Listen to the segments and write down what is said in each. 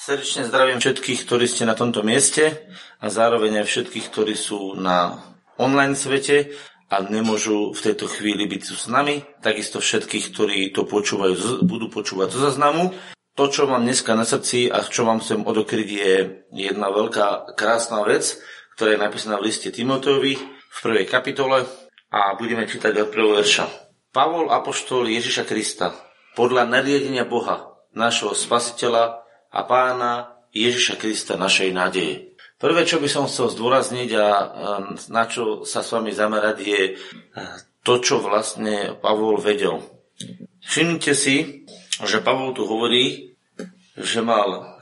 Srdečne zdravím všetkých, ktorí ste na tomto mieste a zároveň aj všetkých, ktorí sú na online svete a nemôžu v tejto chvíli byť tu s nami. Takisto všetkých, ktorí to počúvajú, budú počúvať zo zaznamu. To, čo mám dneska na srdci a čo vám chcem odokryť, je jedna veľká krásna vec, ktorá je napísaná v liste Timoteovi v prvej kapitole a budeme čítať od prvého verša. Pavol, apoštol Ježiša Krista, podľa nariadenia Boha, nášho spasiteľa a pána Ježiša Krista našej nádeje. Prvé, čo by som chcel zdôrazniť a na čo sa s vami zamerať, je to, čo vlastne Pavol vedel. Všimnite si, že Pavol tu hovorí, že mal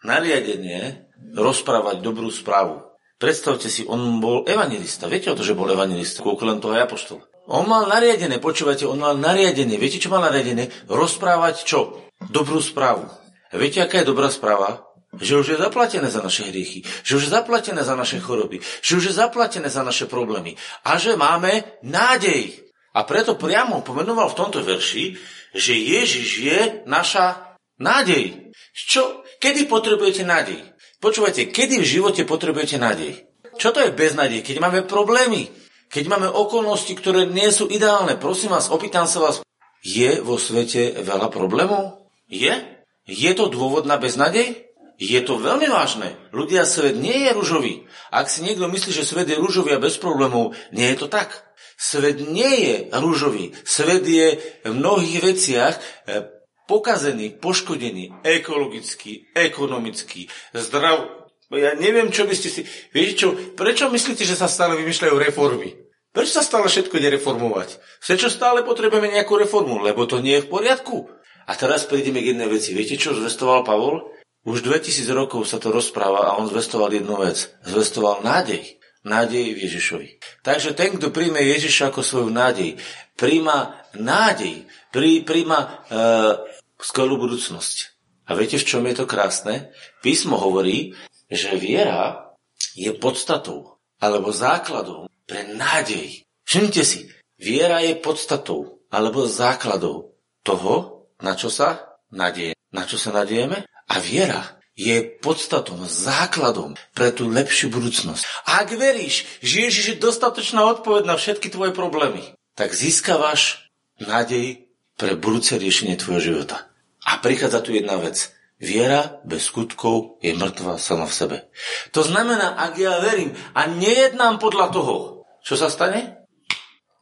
nariadenie rozprávať dobrú správu. Predstavte si, on bol evangelista. Viete o to, že bol evangelista? Koľko toho apoštol. On mal nariadené, počúvate, on mal nariadené. Viete, čo mal nariadené? Rozprávať čo? Dobrú správu. Viete, aká je dobrá správa? Že už je zaplatené za naše hriechy, že už je zaplatené za naše choroby, že už je zaplatené za naše problémy a že máme nádej. A preto priamo pomenoval v tomto verši, že Ježiš je naša nádej. Čo? Kedy potrebujete nádej? Počúvajte, kedy v živote potrebujete nádej? Čo to je beznádej? Keď máme problémy, keď máme okolnosti, ktoré nie sú ideálne, prosím vás, opýtam sa vás, je vo svete veľa problémov? Je? Je to dôvod na beznadej? Je to veľmi vážne. Ľudia, svet nie je ružový. Ak si niekto myslí, že svet je ružový a bez problémov, nie je to tak. Svet nie je rúžový. Svet je v mnohých veciach eh, pokazený, poškodený, ekologicky, ekonomicky, zdrav. Ja neviem, čo by ste si... Viete čo, prečo myslíte, že sa stále vymýšľajú reformy? Prečo sa stále všetko ide reformovať? Prečo stále potrebujeme nejakú reformu? Lebo to nie je v poriadku. A teraz prejdeme k jednej veci. Viete, čo zvestoval Pavol? Už 2000 rokov sa to rozpráva a on zvestoval jednu vec. Zvestoval nádej. Nádej v Ježišovi. Takže ten, kto príjme Ježiša ako svoju nádej, príjma nádej, prí, príjma e, skvelú budúcnosť. A viete, v čom je to krásne? Písmo hovorí, že viera je podstatou alebo základom pre nádej. Všimnite si, viera je podstatou alebo základou toho, na čo sa nadie? Na čo sa nadieme? A viera je podstatom, základom pre tú lepšiu budúcnosť. Ak veríš, že Ježiš je dostatočná odpoveď na všetky tvoje problémy, tak získavaš nádej pre budúce riešenie tvojho života. A prichádza tu jedna vec. Viera bez skutkov je mŕtva sama v sebe. To znamená, ak ja verím a nejednám podľa toho, čo sa stane?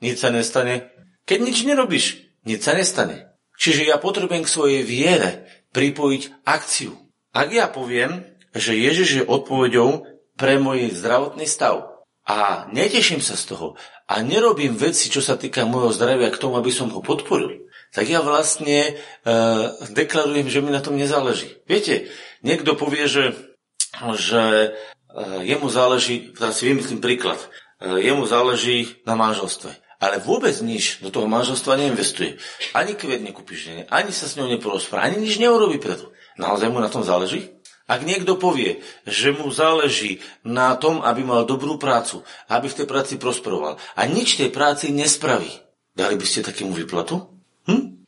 Nič sa nestane. Keď nič nerobíš, nič sa nestane. Čiže ja potrebujem k svojej viere pripojiť akciu. Ak ja poviem, že Ježiš je odpovedou pre môj zdravotný stav a neteším sa z toho a nerobím veci, čo sa týka môjho zdravia k tomu, aby som ho podporil, tak ja vlastne e, deklarujem, že mi na tom nezáleží. Viete, niekto povie, že, že e, jemu záleží, teraz si vymyslím príklad, e, jemu záleží na manželstve ale vôbec nič do toho manželstva neinvestuje. Ani kvet nekúpiš ani sa s ňou neporozpráva, ani nič neurobi preto. Naozaj mu na tom záleží? Ak niekto povie, že mu záleží na tom, aby mal dobrú prácu, aby v tej práci prosperoval a nič tej práci nespraví, dali by ste takému vyplatu? Hm?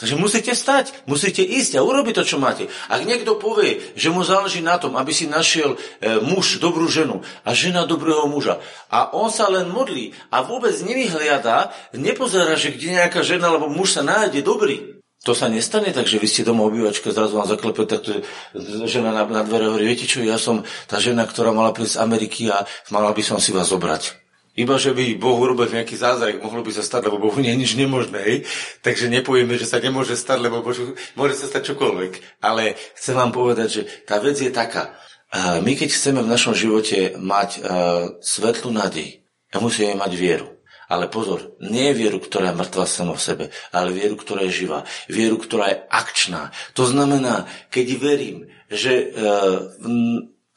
Takže musíte stať, musíte ísť a urobiť to, čo máte. Ak niekto povie, že mu záleží na tom, aby si našiel e, muž dobrú ženu a žena dobrého muža a on sa len modlí a vôbec nevyhliada, nepozerá, že kde nejaká žena alebo muž sa nájde dobrý, to sa nestane tak, že vy ste doma obývačka, zrazu vám zaklepe takto žena na, na dvere hovorí, viete čo, ja som tá žena, ktorá mala prísť z Ameriky a mala by som si vás zobrať. Iba, že by Boh urobil nejaký zázrak, mohlo by sa stať, lebo Bohu nie je nič nemožné. Takže nepovieme, že sa nemôže stať, lebo Božu, môže sa stať čokoľvek. Ale chcem vám povedať, že tá vec je taká. My keď chceme v našom živote mať uh, svetlú nádej, musíme mať vieru. Ale pozor, nie je vieru, ktorá je mŕtva sama v sebe, ale vieru, ktorá je živá. Vieru, ktorá je akčná. To znamená, keď verím, že uh,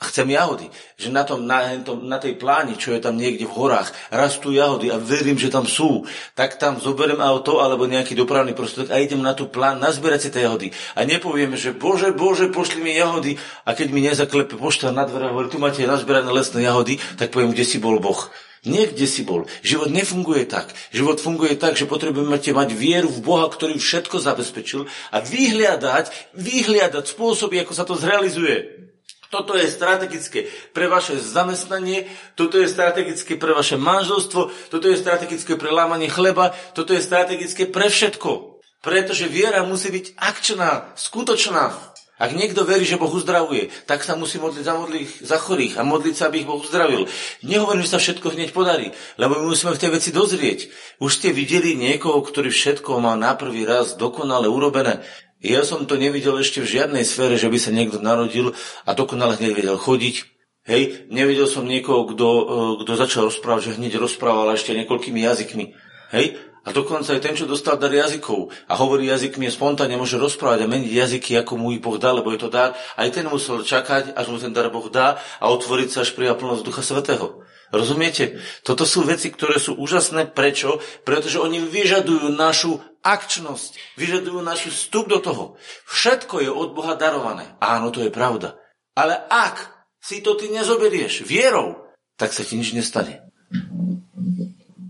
chcem jahody. Že na, tom, na, na tej pláni, čo je tam niekde v horách, rastú jahody a verím, že tam sú. Tak tam zoberiem auto alebo nejaký dopravný prostriedok a idem na tú plán nazbierať si tie jahody. A nepoviem, že bože, bože, pošli mi jahody a keď mi nezaklepe pošta na dvere a hovorí, tu máte nazbierané lesné jahody, tak poviem, kde si bol Boh. Niekde si bol. Život nefunguje tak. Život funguje tak, že potrebujeme mať vieru v Boha, ktorý všetko zabezpečil a vyhliadať, vyhliadať spôsoby, ako sa to zrealizuje. Toto je strategické pre vaše zamestnanie, toto je strategické pre vaše manželstvo, toto je strategické pre lámanie chleba, toto je strategické pre všetko. Pretože viera musí byť akčná, skutočná. Ak niekto verí, že Boh uzdravuje, tak sa musí modliť za, modliť za chorých a modliť sa, aby ich Boh uzdravil. Nehovorím, že sa všetko hneď podarí, lebo my musíme v tej veci dozrieť. Už ste videli niekoho, ktorý všetko má na prvý raz dokonale urobené. Ja som to nevidel ešte v žiadnej sfére, že by sa niekto narodil a dokonale hneď vedel chodiť. Hej, nevidel som niekoho, kto, e, kto začal rozprávať, že hneď rozprával ešte niekoľkými jazykmi. Hej, a dokonca aj ten, čo dostal dar jazykov a hovorí jazykmi, spontánne môže rozprávať a meniť jazyky, ako mu ich Boh dá, lebo je to dar. Aj ten musel čakať, až mu ten dar Boh dá a otvoriť sa až pri plnosť Ducha Svetého. Rozumiete? Toto sú veci, ktoré sú úžasné. Prečo? Pretože oni vyžadujú našu akčnosť, vyžadujú náš vstup do toho. Všetko je od Boha darované. Áno, to je pravda. Ale ak si to ty nezoberieš vierou, tak sa ti nič nestane.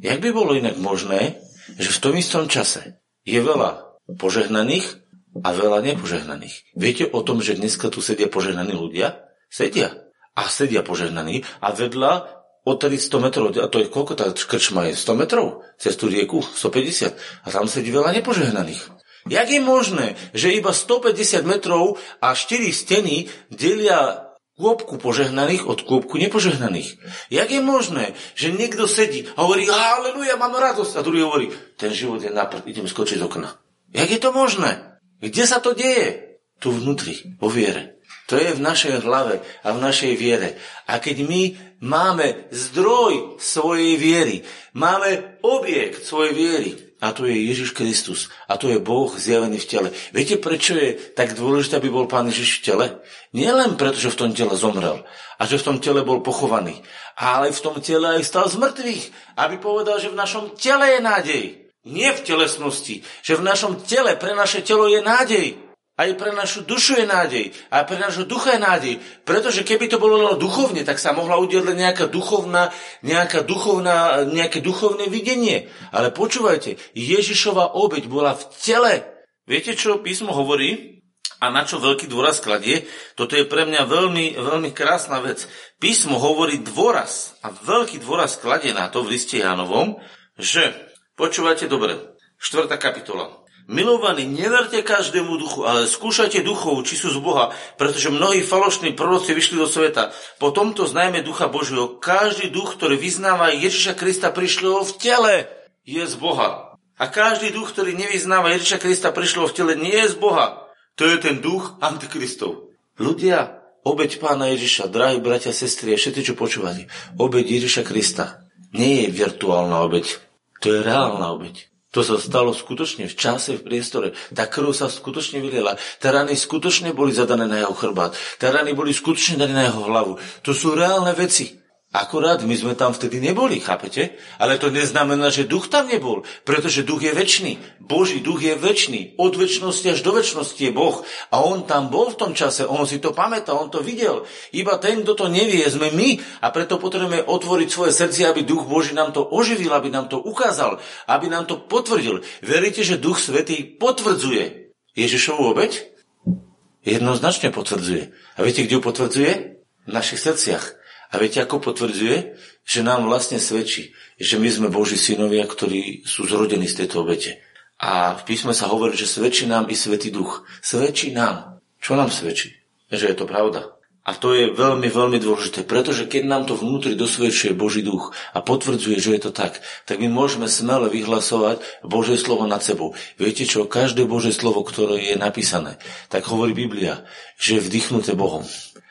Jak by bolo inak možné, že v tom istom čase je veľa požehnaných a veľa nepožehnaných. Viete o tom, že dneska tu sedia požehnaní ľudia? Sedia. A sedia požehnaní a vedľa odtedy 100 metrov, a to je koľko tá krčma je? 100 metrov? Cez tú rieku? 150. A tam sedí veľa nepožehnaných. Jak je možné, že iba 150 metrov a 4 steny delia kôpku požehnaných od kôpku nepožehnaných? Jak je možné, že niekto sedí a hovorí, haleluja, mám radosť, a druhý hovorí, ten život je naprd, idem skočiť z okna. Jak je to možné? Kde sa to deje? Tu vnútri, vo viere. To je v našej hlave a v našej viere. A keď my máme zdroj svojej viery, máme objekt svojej viery, a to je Ježiš Kristus. A to je Boh zjavený v tele. Viete, prečo je tak dôležité, aby bol Pán Ježiš v tele? Nie len preto, že v tom tele zomrel a že v tom tele bol pochovaný, ale v tom tele aj stal z mŕtvych, aby povedal, že v našom tele je nádej. Nie v telesnosti, že v našom tele, pre naše telo je nádej. Aj pre našu dušu je nádej. A pre našu ducha je nádej. Pretože keby to bolo duchovne, tak sa mohla udiať len nejaká duchovná, nejaká duchovná, nejaké duchovné videnie. Ale počúvajte, Ježišova obeď bola v tele. Viete, čo písmo hovorí? A na čo veľký dôraz kladie? Toto je pre mňa veľmi, veľmi krásna vec. Písmo hovorí dôraz a veľký dôraz kladie na to v liste Jánovom, že, počúvajte dobre, 4. kapitola, Milovaní, neverte každému duchu, ale skúšajte duchov, či sú z Boha, pretože mnohí falošní proroci vyšli do sveta. Po tomto znajme ducha Božieho. Každý duch, ktorý vyznáva Ježiša Krista prišlo v tele, je z Boha. A každý duch, ktorý nevyznáva Ježiša Krista prišlo v tele, nie je z Boha. To je ten duch antikristov. Ľudia, obeď pána Ježiša, drahí bratia, sestry a všetci, čo počúvate, obeď Ježiša Krista nie je virtuálna obeď. To je reálna obeď. To sa stalo skutočne v čase, v priestore. Tá krv sa skutočne vyliela. Tá rany skutočne boli zadané na jeho chrbát. Tá rany boli skutočne dané na jeho hlavu. To sú reálne veci. Akurát my sme tam vtedy neboli, chápete? Ale to neznamená, že duch tam nebol, pretože duch je väčší. Boží duch je väčší. Od väčšnosti až do väčšnosti je Boh. A on tam bol v tom čase, on si to pamätá, on to videl. Iba ten, kto to nevie, sme my a preto potrebujeme otvoriť svoje srdce, aby duch Boží nám to oživil, aby nám to ukázal, aby nám to potvrdil. Veríte, že duch Svetý potvrdzuje Ježišovu obeď? Jednoznačne potvrdzuje. A viete, kde ju potvrdzuje? V našich srdciach. A viete, ako potvrdzuje? Že nám vlastne svedčí, že my sme Boží synovia, ktorí sú zrodení z tejto obete. A v písme sa hovorí, že svedčí nám i Svetý Duch. Svedčí nám. Čo nám svedčí? Že je to pravda. A to je veľmi, veľmi dôležité, pretože keď nám to vnútri dosvedčuje Boží duch a potvrdzuje, že je to tak, tak my môžeme smelo vyhlasovať Božie slovo nad sebou. Viete čo? Každé Božie slovo, ktoré je napísané, tak hovorí Biblia, že je vdychnuté Bohom.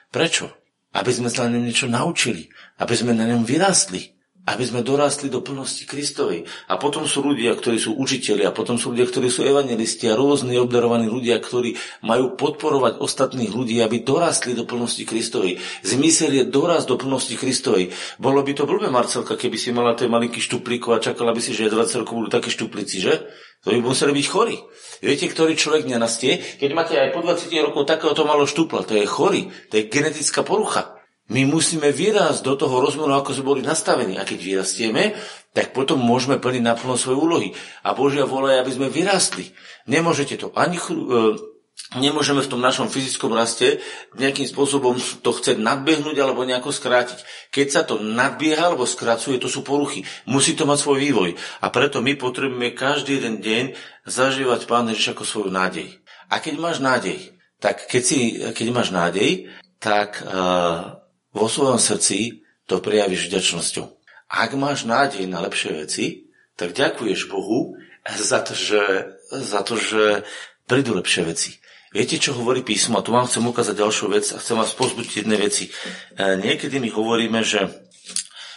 Prečo? Aby sme sa na ňom niečo naučili, aby sme na ňom vyrástli, aby sme dorastli do plnosti Kristovej. A potom sú ľudia, ktorí sú učiteľi, a potom sú ľudia, ktorí sú evangelisti a rôzni obdarovaní ľudia, ktorí majú podporovať ostatných ľudí, aby dorastli do plnosti Kristovej. Zmysel je dorast do plnosti Kristovej. Bolo by to blbé, Marcelka, keby si mala tie malinký štuplíkov a čakala by si, že 20 rokov budú také štuplici, že? To by museli byť chorí. Viete, ktorý človek nenastie? Keď máte aj po 20 rokov takéhoto malo štupla, to je chorý, to je genetická porucha. My musíme vyrásť do toho rozmeru, ako sme boli nastavení. A keď vyrastieme, tak potom môžeme plniť naplno svoje úlohy. A Božia vola je, aby sme vyrastli. Nemôžete to ani nemôžeme v tom našom fyzickom raste nejakým spôsobom to chcieť nadbehnúť alebo nejako skrátiť. Keď sa to nadbieha alebo skracuje, to sú poruchy. Musí to mať svoj vývoj. A preto my potrebujeme každý jeden deň zažívať Pán Ježiš ako svoju nádej. A keď máš nádej, tak keď, si, keď máš nádej, tak uh, vo svojom srdci to prejavíš vďačnosťou. Ak máš nádej na lepšie veci, tak ďakuješ Bohu za to, že, za to, že prídu lepšie veci. Viete, čo hovorí písmo? A tu vám chcem ukázať ďalšiu vec a chcem vás pozbudiť jednej veci. E, niekedy my hovoríme, že,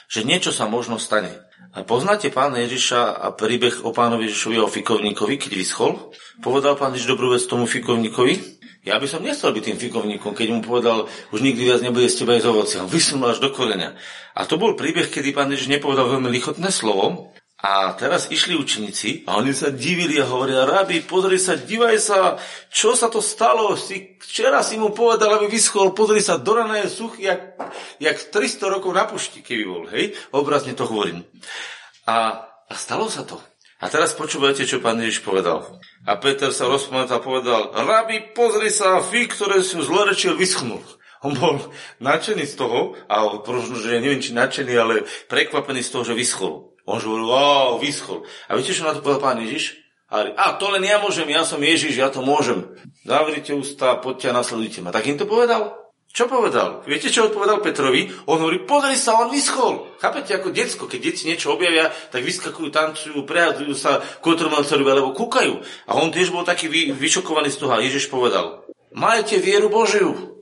že niečo sa možno stane. Poznáte pána Ježiša a príbeh o pánovi Ježišovi o fikovníkovi, keď vyschol? Povedal pán Ježiš dobrú vec tomu fikovníkovi? Ja by som nechcel byť tým fikovníkom, keď mu povedal, už nikdy viac nebude z teba jesť ovoci. On vysunul až do koreňa. A to bol príbeh, kedy pán Ježiš nepovedal veľmi lichotné slovo, a teraz išli učeníci a oni sa divili a hovoria, rabi, pozri sa, divaj sa, čo sa to stalo, si, včera si mu povedal, aby vyschol, pozri sa, do rana je suchý, jak, jak 300 rokov na pušti, keby bol, hej, obrazne to hovorím. A, a stalo sa to. A teraz počúvajte, čo pán Ježiš povedal. A Peter sa rozpomenul a povedal, rabi, pozri sa, fík, ktoré som zlorečil, vyschnul. On bol nadšený z toho, a možno, že neviem, či nadšený, ale prekvapený z toho, že vyschol. On že hovoril, wow, vyschol. A viete, čo na to povedal pán Ježiš? A, a to len ja môžem, ja som Ježiš, ja to môžem. Zavrite ústa, poďte a nasledujte ma. Tak im to povedal? Čo povedal? Viete, čo odpovedal Petrovi? On hovorí, pozri sa, on vyschol. Chápete, ako decko, keď deti niečo objavia, tak vyskakujú, tancujú, prehadzujú sa, kontrolcovi, alebo kúkajú. A on tiež bol taký vy, vyšokovaný z toho. A Ježiš povedal, majte vieru Božiu.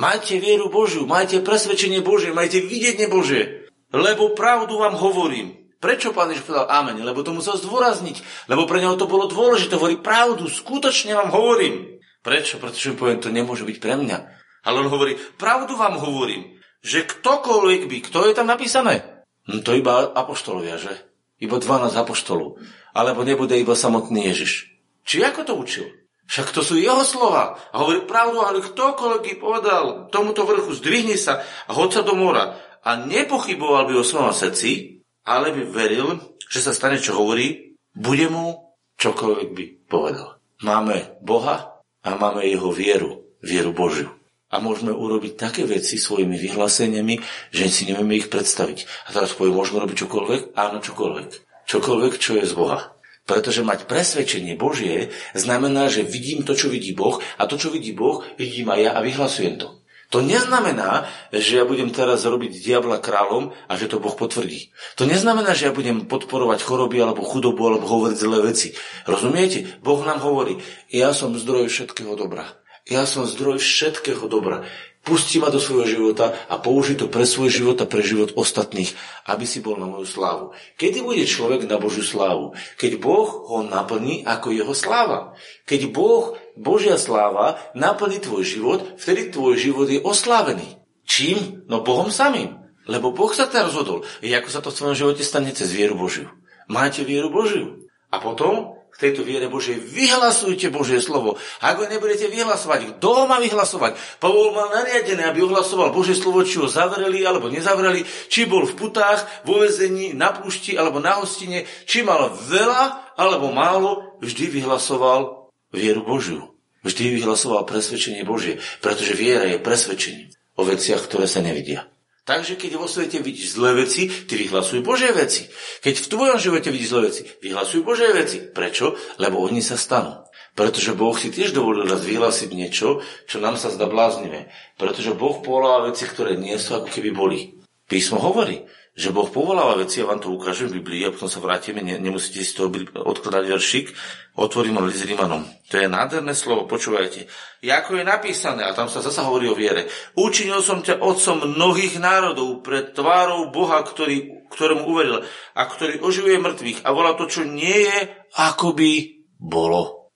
Majte vieru Božiu, majte presvedčenie Božie, majte videnie Božie lebo pravdu vám hovorím. Prečo pán Ježiš povedal amen? Lebo to musel zdôrazniť. Lebo pre neho to bolo dôležité. Hovorí pravdu, skutočne vám hovorím. Prečo? Pretože poviem, to nemôže byť pre mňa. Ale on hovorí, pravdu vám hovorím, že ktokoľvek by, kto je tam napísané? No to iba apoštolovia, že? Iba 12 apoštolov. Alebo nebude iba samotný Ježiš. Či ako to učil? Však to sú jeho slova. A hovorí pravdu, ale ktokoľvek by povedal tomuto vrchu, zdvihni sa a hoď sa do mora a nepochyboval by o svojom srdci, ale by veril, že sa stane, čo hovorí, bude mu čokoľvek by povedal. Máme Boha a máme jeho vieru, vieru Božiu. A môžeme urobiť také veci svojimi vyhláseniami, že si nevieme ich predstaviť. A teraz poviem, môžeme robiť čokoľvek? Áno, čokoľvek. Čokoľvek, čo je z Boha. Pretože mať presvedčenie Božie znamená, že vidím to, čo vidí Boh a to, čo vidí Boh, vidím aj ja a vyhlasujem to. To neznamená, že ja budem teraz robiť diabla kráľom a že to Boh potvrdí. To neznamená, že ja budem podporovať choroby alebo chudobu alebo hovoriť zlé veci. Rozumiete? Boh nám hovorí, ja som zdroj všetkého dobra. Ja som zdroj všetkého dobra. Pustí ma do svojho života a použij to pre svoj život a pre život ostatných, aby si bol na moju slávu. Kedy bude človek na Božiu slávu? Keď Boh ho naplní ako jeho sláva. Keď Boh, Božia sláva, naplní tvoj život, vtedy tvoj život je oslávený. Čím? No Bohom samým. Lebo Boh sa teda rozhodol. I ako sa to v tvojom živote stane cez vieru Božiu. Máte vieru Božiu. A potom v tejto viere Božej vyhlasujte Božie slovo. Ak ho nebudete vyhlasovať, kto ho má vyhlasovať? Pavol mal nariadené, aby ohlasoval Božie slovo, či ho zavreli alebo nezavreli, či bol v putách, vo vezení, na púšti alebo na hostine, či mal veľa alebo málo, vždy vyhlasoval vieru Božiu. Vždy vyhlasoval presvedčenie Božie, pretože viera je presvedčenie o veciach, ktoré sa nevidia. Takže keď vo svete vidíš zlé veci, ty vyhlasuj Božie veci. Keď v tvojom živote vidíš zlé veci, vyhlasuj Božie veci. Prečo? Lebo oni sa stanú. Pretože Boh si tiež dovolil raz vyhlásiť niečo, čo nám sa zdá bláznivé. Pretože Boh povoláva veci, ktoré nie sú, ako keby boli. Písmo hovorí, že Boh povoláva veci, ja vám to ukážem v Biblii, a potom sa vrátime, ne, nemusíte si to odkladať veršik, otvorím list Rímanom. To je nádherné slovo, počúvajte. Ako je napísané, a tam sa zasa hovorí o viere, učinil som ťa otcom mnohých národov pred tvárou Boha, ktorý, ktorému uveril a ktorý oživuje mŕtvych a volá to, čo nie je, ako by bolo.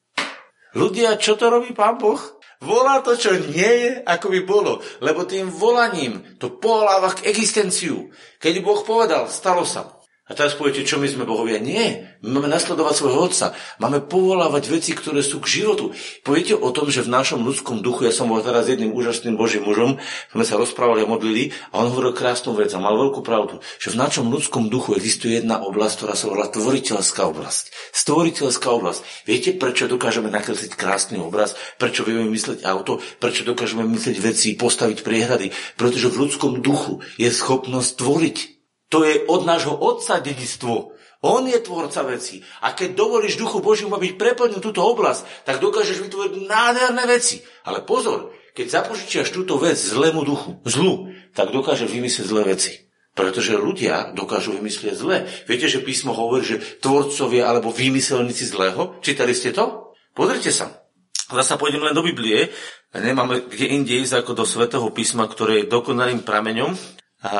Ľudia, čo to robí Pán Boh? Volá to, čo nie je, ako by bolo. Lebo tým volaním to povoláva k existenciu. Keď Boh povedal, stalo sa. A teraz poviete, čo my sme bohovia? Nie. My máme nasledovať svojho otca. Máme povolávať veci, ktoré sú k životu. Poviete o tom, že v našom ľudskom duchu, ja som bol teraz jedným úžasným božím mužom, sme sa rozprávali a modlili a on hovoril krásnu vec a mal veľkú pravdu, že v našom ľudskom duchu existuje jedna oblasť, ktorá sa volá tvoriteľská oblasť. Stvoriteľská oblasť. Viete, prečo dokážeme nakresliť krásny obraz? Prečo vieme mysleť auto? Prečo dokážeme myslieť veci, postaviť priehrady? Pretože v ľudskom duchu je schopnosť tvoriť. To je od nášho otca dedictvo. On je tvorca veci. A keď dovolíš duchu Božiu byť preplnil túto oblasť, tak dokážeš vytvoriť nádherné veci. Ale pozor, keď zapožičiaš túto vec zlému duchu, zlu, tak dokážeš vymyslieť zlé veci. Pretože ľudia dokážu vymyslieť zlé. Viete, že písmo hovorí, že tvorcovia alebo vymyselníci zlého? Čítali ste to? Pozrite sa. Zasa pôjdem len do Biblie. Nemáme kde inde ísť ako do Svetého písma, ktoré je dokonalým prameňom. A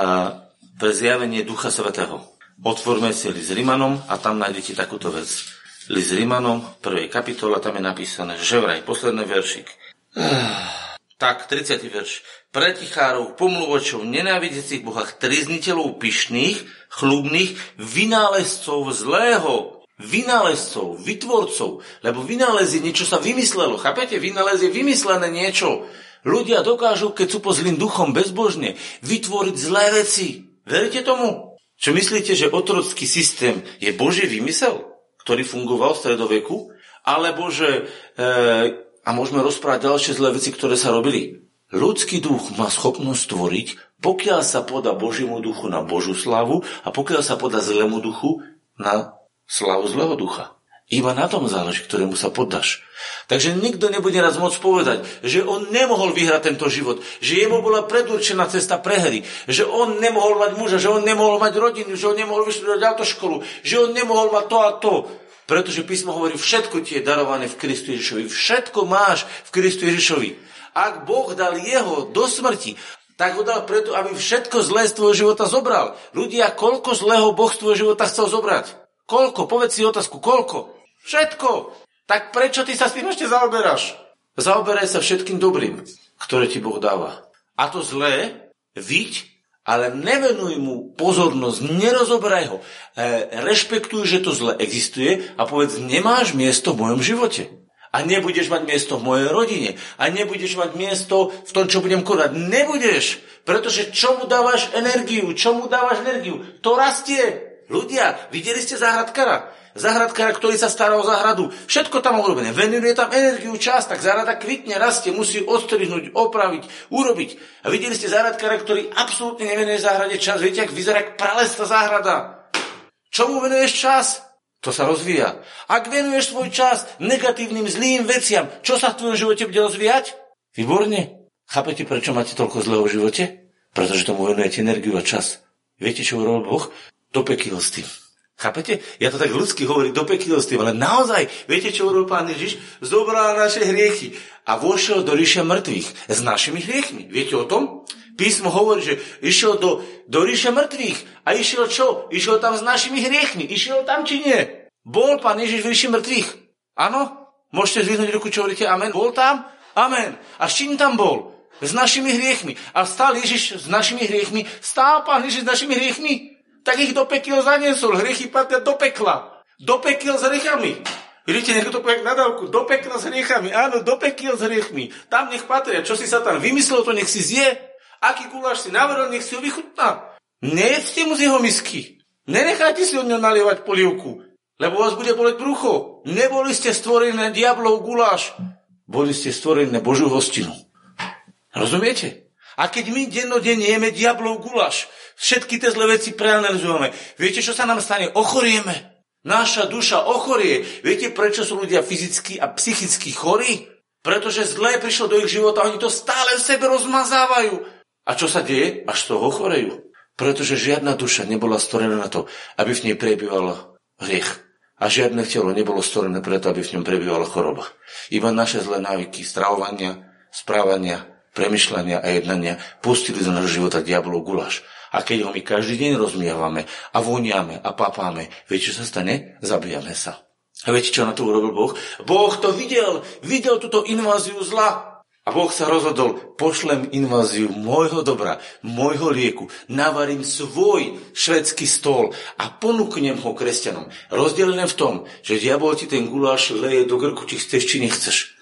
pre zjavenie Ducha Svetého. Otvorme si list Rimanom a tam nájdete takúto vec. List Rimanom, prvej kapitola, tam je napísané, že vraj, posledný veršik. Tak, 30. verš. Pretichárov, pomluvočov, nenávidecích bohách, trizniteľov pyšných, chlubných, vynálezcov zlého, vynálezcov, vytvorcov, lebo vynález niečo sa vymyslelo. Chápete? Vynález je vymyslené niečo. Ľudia dokážu, keď sú po zlým duchom bezbožne, vytvoriť zlé veci. Veríte tomu? Čo myslíte, že otrocký systém je Boží vymysel, ktorý fungoval v stredoveku? Alebo že, e, a môžeme rozprávať ďalšie zlé veci, ktoré sa robili. Ľudský duch má schopnosť tvoriť, pokiaľ sa poda Božiemu duchu na Božú slavu a pokiaľ sa poda zlému duchu na slavu zlého ducha. Iba na tom záleží, ktorému sa poddaš. Takže nikto nebude raz môcť povedať, že on nemohol vyhrať tento život, že jemu bola predurčená cesta prehry, že on nemohol mať muža, že on nemohol mať rodinu, že on nemohol vyštudovať autoškolu, že on nemohol mať to a to. Pretože písmo hovorí, všetko ti je darované v Kristu Ježišovi. Všetko máš v Kristu Ježišovi. Ak Boh dal jeho do smrti, tak ho dal preto, aby všetko zlé z tvojho života zobral. Ľudia, koľko zlého Boh z tvojho života chcel zobrať? Koľko? Povedz si otázku, koľko? Všetko. Tak prečo ty sa s tým ešte zaoberáš? Zaoberaj sa všetkým dobrým, ktoré ti Boh dáva. A to zlé, viď, ale nevenuj mu pozornosť, nerozoberaj ho. E, rešpektuj, že to zle existuje a povedz, nemáš miesto v mojom živote. A nebudeš mať miesto v mojej rodine. A nebudeš mať miesto v tom, čo budem konať. Nebudeš. Pretože čomu dávaš energiu? Čomu dávaš energiu? To rastie. Ľudia, videli ste záhradkara? Zahradkára, ktorý sa stará o záhradu. Všetko tam urobené. Venuje tam energiu, čas, tak záhrada kvitne, rastie, musí odstrihnúť, opraviť, urobiť. A videli ste záhradkára, ktorý absolútne nevenuje záhrade čas. Viete, ak vyzerá pralesta záhrada. Čomu venuješ čas? To sa rozvíja. Ak venuješ svoj čas negatívnym, zlým veciam, čo sa v tvojom živote bude rozvíjať? Výborne. Chápete, prečo máte toľko zlého v živote? Pretože tomu venujete energiu a čas. Viete, čo urobil Boh? Dopekil s tým. Chápete? Ja to tak ľudsky hovorím do peklivosti, ale naozaj, viete, čo urobil pán Ježiš? Zobral naše hriechy a vošiel do ríše mŕtvych s našimi hriechmi. Viete o tom? Písmo hovorí, že išiel do, do ríše mŕtvych a išiel čo? Išiel tam s našimi hriechmi. Išiel tam či nie? Bol pán Ježiš v ríši mŕtvych? Áno? Môžete zvihnúť ruku, čo hovoríte amen? Bol tam? Amen. A s čím tam bol? S našimi hriechmi. A stál Ježiš s našimi hriechmi? Stál pán Ježiš s našimi hriechmi? Tak ich do pekiel zaniesol. Hriechy patria do pekla. Do pekiel s hriechami. Vidíte, nech to povie nadávku. Do pekla s hriechami. Áno, do pekiel s hriechmi. Tam nech patria. Čo si sa tam vymyslel, to nech si zje. Aký guláš si navrhol, nech si ho vychutná. Nejedzte mu z jeho misky. Nenechajte si od ňo nalievať polievku, lebo vás bude boleť brucho. Neboli ste stvorení na diablov guláš. Boli ste stvorení na Božiu hostinu. Rozumiete? A keď my dennodenne jeme diablov gulaš, Všetky tie zlé veci preanalizujeme. Viete, čo sa nám stane? Ochorieme. Naša duša ochorie. Viete, prečo sú ľudia fyzicky a psychicky chorí? Pretože zlé prišlo do ich života, oni to stále v sebe rozmazávajú. A čo sa deje? Až z toho ochorejú. Pretože žiadna duša nebola stvorená na to, aby v nej prebýval hriech. A žiadne telo nebolo stvorené preto, aby v ňom prebývala choroba. Iba naše zlé návyky, stravovania, správania, premyšľania a jednania pustili do nášho života diabolov guláš. A keď ho my každý deň rozmievame a voniame a papáme, viete, čo sa stane? Zabijame sa. A viete, čo na to urobil Boh? Boh to videl. Videl túto inváziu zla. A Boh sa rozhodol, pošlem inváziu môjho dobra, môjho lieku, navarím svoj švedský stôl a ponúknem ho kresťanom. Rozdelené v tom, že diabol ti ten guláš leje do grku, či chceš, či nechceš.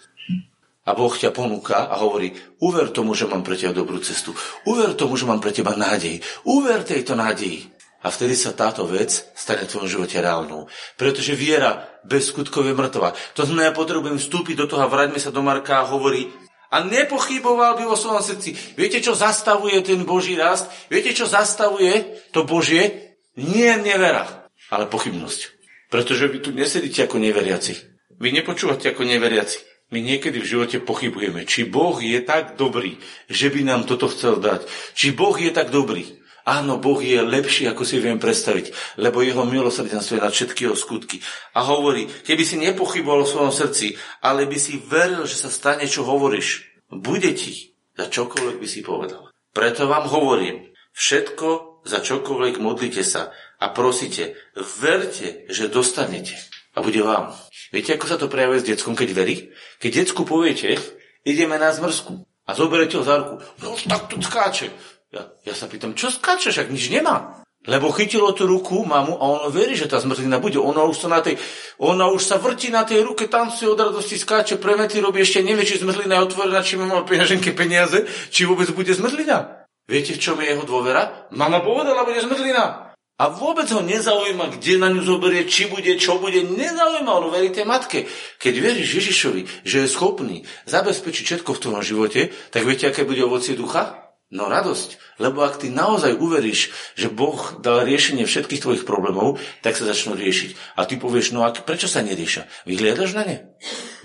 A Boh ťa ponúka a hovorí, uver tomu, že mám pre teba dobrú cestu. Uver tomu, že mám pre teba nádej. Uver tejto nádeji. A vtedy sa táto vec stane v tvojom živote reálnou. Pretože viera bez skutkov je mŕtva. To znamená, ja potrebujem vstúpiť do toho a vráťme sa do Marka a hovorí, a nepochyboval by vo svojom srdci. Viete, čo zastavuje ten Boží rast? Viete, čo zastavuje to Božie? Nie nevera, ale pochybnosť. Pretože vy tu nesedíte ako neveriaci. Vy nepočúvate ako neveriaci. My niekedy v živote pochybujeme, či Boh je tak dobrý, že by nám toto chcel dať. Či Boh je tak dobrý. Áno, Boh je lepší, ako si viem predstaviť, lebo jeho milosrdenstvo je na všetky jeho skutky. A hovorí, keby si nepochyboval v svojom srdci, ale by si veril, že sa stane, čo hovoríš, bude ti za čokoľvek by si povedal. Preto vám hovorím, všetko za čokoľvek modlite sa a prosíte, verte, že dostanete a bude vám. Viete, ako sa to prejavuje s deckom, keď verí? Keď decku poviete, ideme na zmrzku a zoberete ho za ruku, no tak tu skáče. Ja, ja sa pýtam, čo skáčeš, ak nič nemá? Lebo chytilo tú ruku mamu a ono verí, že tá zmrzlina bude. Ona už sa, na tej, ona už sa vrti na tej ruke, si od radosti skáče, premety robí, ešte nevie, či zmrzlina je otvorená, či má peňaženke peniaze, či vôbec bude zmrzlina. Viete, v čom je jeho dôvera? Mama povedala, bude zmrzlina. A vôbec ho nezaujíma, kde na ňu zoberie, či bude, čo bude. Nezaujíma, on verí tej matke. Keď veríš Ježišovi, že je schopný zabezpečiť všetko v tvojom živote, tak viete, aké bude ovocie ducha? No radosť. Lebo ak ty naozaj uveríš, že Boh dal riešenie všetkých tvojich problémov, tak sa začnú riešiť. A ty povieš, no a prečo sa neriešia? Vyhliadaš na ne?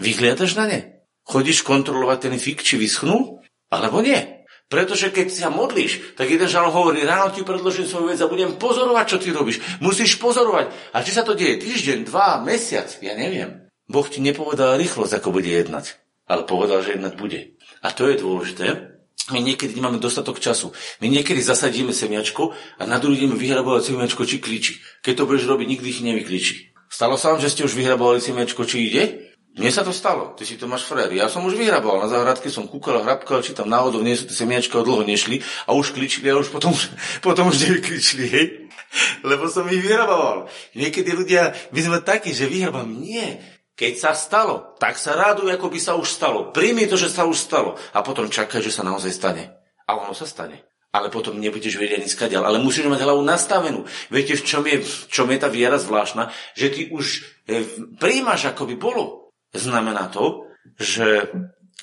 Vyhliadaš na ne? Chodíš kontrolovať ten fik, či vyschnul? Alebo nie? Pretože keď sa modlíš, tak jeden žal hovorí, ráno ti predložím svoju vec a budem pozorovať, čo ty robíš. Musíš pozorovať. A či sa to deje týždeň, dva, mesiac, ja neviem. Boh ti nepovedal rýchlosť, ako bude jednať. Ale povedal, že jednať bude. A to je dôležité, my niekedy nemáme dostatok času. My niekedy zasadíme semiačko a na druhý deň vyhrabovať semiačko, či kličí. Keď to budeš robiť, nikdy ich nevykličí. Stalo sa vám, že ste už vyhrabovali semiačko, či ide? Mne sa to stalo, ty si to máš frér. Ja som už vyhraboval, na záhradke som kúkal, hrabkal, či tam náhodou nie sú tie semiačka, dlho nešli a už kličili a už potom, potom už nevykličili, hej? Lebo som ich vyhraboval. Niekedy ľudia, my sme takí, že vyhrabám. Nie, keď sa stalo, tak sa raduj, ako by sa už stalo. Príjmi to, že sa už stalo. A potom čakaj, že sa naozaj stane. A ono sa stane. Ale potom nebudeš vedieť ani skadiaľ. Ale musíš mať hlavu nastavenú. Viete, v čom je, v čom je tá viera zvláštna? Že ty už e, príjmaš, ako by bolo. Znamená to, že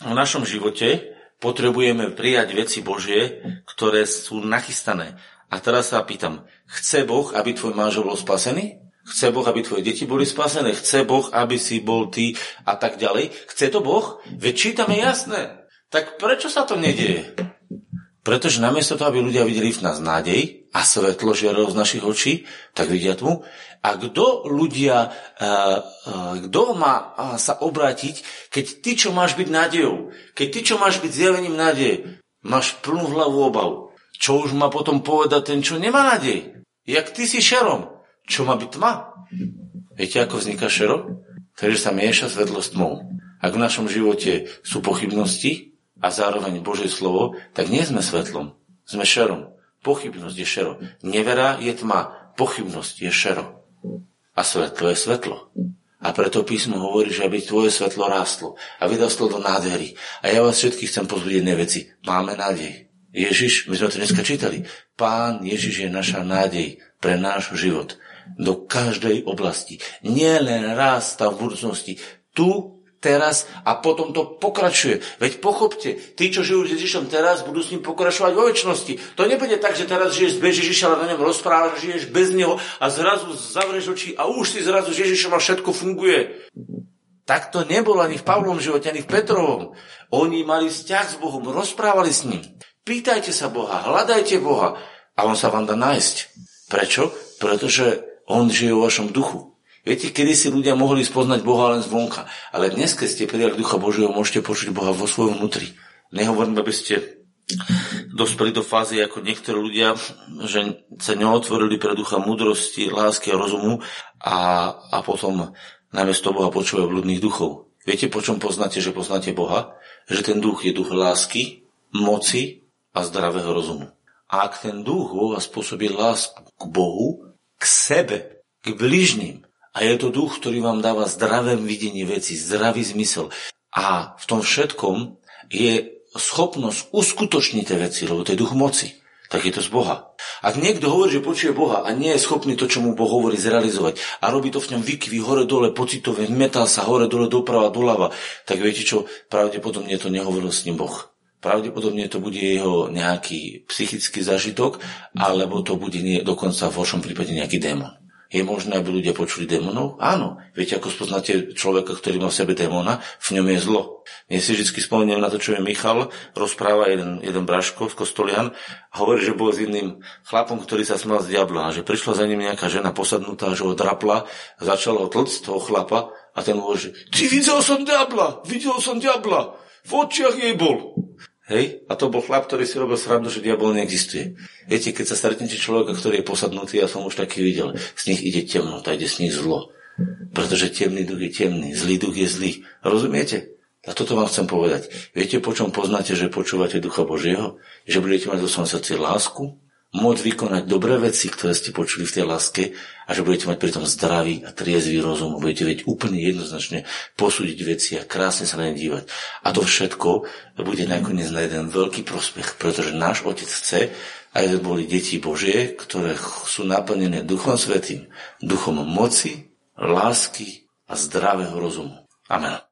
v našom živote potrebujeme prijať veci Božie, ktoré sú nachystané. A teraz sa pýtam, chce Boh, aby tvoj manžel bol spasený? Chce Boh, aby tvoje deti boli spasené. Chce Boh, aby si bol ty a tak ďalej. Chce to Boh? Veď čítame jasné. Tak prečo sa to nedieje? Pretože namiesto toho, aby ľudia videli v nás nádej a svetlo žiarilo z našich očí, tak vidia tmu. A kto ľudia, kto má sa obrátiť, keď ty, čo máš byť nádejou, keď ty, čo máš byť zjavením nádeje, máš plnú hlavu obav, čo už má potom povedať ten, čo nemá nádej? Jak ty si šerom, čo má byť tma? Viete, ako vzniká šero? Takže sa mieša svetlo s tmou. Ak v našom živote sú pochybnosti a zároveň Božie slovo, tak nie sme svetlom, sme šerom. Pochybnosť je šero. Nevera je tma, pochybnosť je šero. A svetlo je svetlo. A preto písmo hovorí, že aby tvoje svetlo rástlo a vydastlo do nádhery. A ja vás všetkých chcem pozbudiť jednej veci. Máme nádej. Ježiš, my sme to dneska čítali. Pán Ježiš je naša nádej pre náš život do každej oblasti. Nie len raz v budúcnosti. Tu, teraz a potom to pokračuje. Veď pochopte, tí, čo žijú s Ježišom teraz, budú s ním pokračovať vo väčšnosti. To nebude tak, že teraz žiješ bez Ježiša, ale na ňom rozprávaš, žiješ bez neho a zrazu zavrieš oči a už si zrazu s Ježišom a všetko funguje. Tak to nebolo ani v Pavlom živote, ani v Petrovom. Oni mali vzťah s Bohom, rozprávali s ním. Pýtajte sa Boha, hľadajte Boha a On sa vám dá nájsť. Prečo? Pretože on žije vo vašom duchu. Viete, kedy si ľudia mohli spoznať Boha len zvonka. Ale dnes, keď ste prijali Ducha Božieho, môžete počuť Boha vo svojom vnútri. Nehovorím, aby ste dospeli do fázy ako niektorí ľudia, že sa neotvorili pre ducha múdrosti, lásky a rozumu a, a potom namiesto Boha počúvajú bludných duchov. Viete, po čom poznáte, že poznáte Boha? Že ten duch je duch lásky, moci a zdravého rozumu. A ak ten duch vo vás spôsobí lásku k Bohu, k sebe, k bližným, a je to duch, ktorý vám dáva zdravé videnie veci, zdravý zmysel. A v tom všetkom je schopnosť uskutočniť tie veci, lebo to je duch moci tak je to z Boha. Ak niekto hovorí, že počuje Boha a nie je schopný to, čo mu Boh hovorí, zrealizovať a robí to v ňom vykvy hore dole, pocitové, metá sa hore dole, doprava, doľava, tak viete čo, pravdepodobne to nehovoril s ním Boh. Pravdepodobne to bude jeho nejaký psychický zažitok, alebo to bude nie, dokonca v horšom prípade nejaký démon. Je možné, aby ľudia počuli démonov? Áno. Viete, ako spoznáte človeka, ktorý má v sebe démona? V ňom je zlo. Ja si vždy spomeniem na to, čo je Michal, rozpráva jeden, jeden braško z Kostolian a hovorí, že bol s iným chlapom, ktorý sa smal z diabla a že prišla za ním nejaká žena posadnutá, že ho drapla a začala ho toho chlapa a ten hovorí, že ty videl som diabla, videl som diabla, v očiach jej bol. Hej? A to bol chlap, ktorý si robil srandu, že diabol neexistuje. Viete, keď sa stretnete človeka, ktorý je posadnutý, ja som už taký videl, z nich ide temnota, ide z nich zlo. Pretože temný duch je temný, zlý duch je zlý. Rozumiete? A toto vám chcem povedať. Viete, po čom poznáte, že počúvate Ducha Božieho? Že budete mať vo svojom srdci lásku, môcť vykonať dobré veci, ktoré ste počuli v tej láske a že budete mať pritom zdravý a triezvý rozum. Budete vedieť úplne jednoznačne posúdiť veci a krásne sa na ne dívať. A to všetko bude nakoniec na jeden veľký prospech, pretože náš Otec chce, aby boli deti Božie, ktoré sú naplnené Duchom Svetým, duchom moci, lásky a zdravého rozumu. Amen.